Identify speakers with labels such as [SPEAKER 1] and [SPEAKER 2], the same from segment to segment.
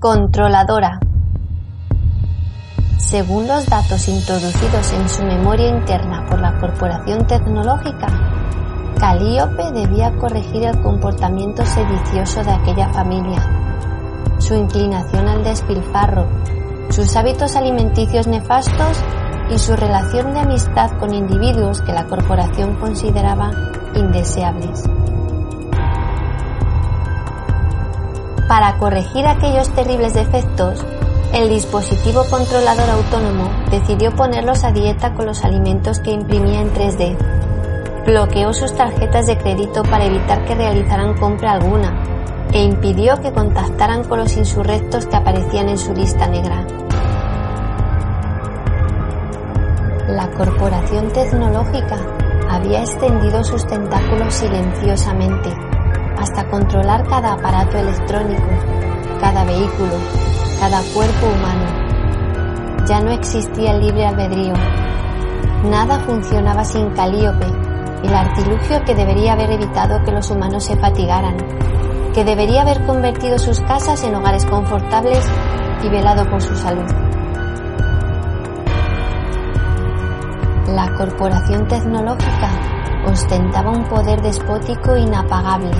[SPEAKER 1] Controladora. Según los datos introducidos en su memoria interna por la corporación tecnológica, Calíope debía corregir el comportamiento sedicioso de aquella familia, su inclinación al despilfarro, sus hábitos alimenticios nefastos y su relación de amistad con individuos que la corporación consideraba indeseables. Para corregir aquellos terribles defectos, el dispositivo controlador autónomo decidió ponerlos a dieta con los alimentos que imprimía en 3D. Bloqueó sus tarjetas de crédito para evitar que realizaran compra alguna e impidió que contactaran con los insurrectos que aparecían en su lista negra. La corporación tecnológica había extendido sus tentáculos silenciosamente hasta controlar cada aparato electrónico, cada vehículo, cada cuerpo humano. Ya no existía el libre albedrío. Nada funcionaba sin Calíope, el artilugio que debería haber evitado que los humanos se fatigaran, que debería haber convertido sus casas en hogares confortables y velado por su salud. La corporación tecnológica ostentaba un poder despótico inapagable.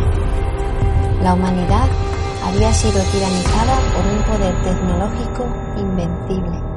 [SPEAKER 1] La humanidad había sido tiranizada por un poder tecnológico invencible.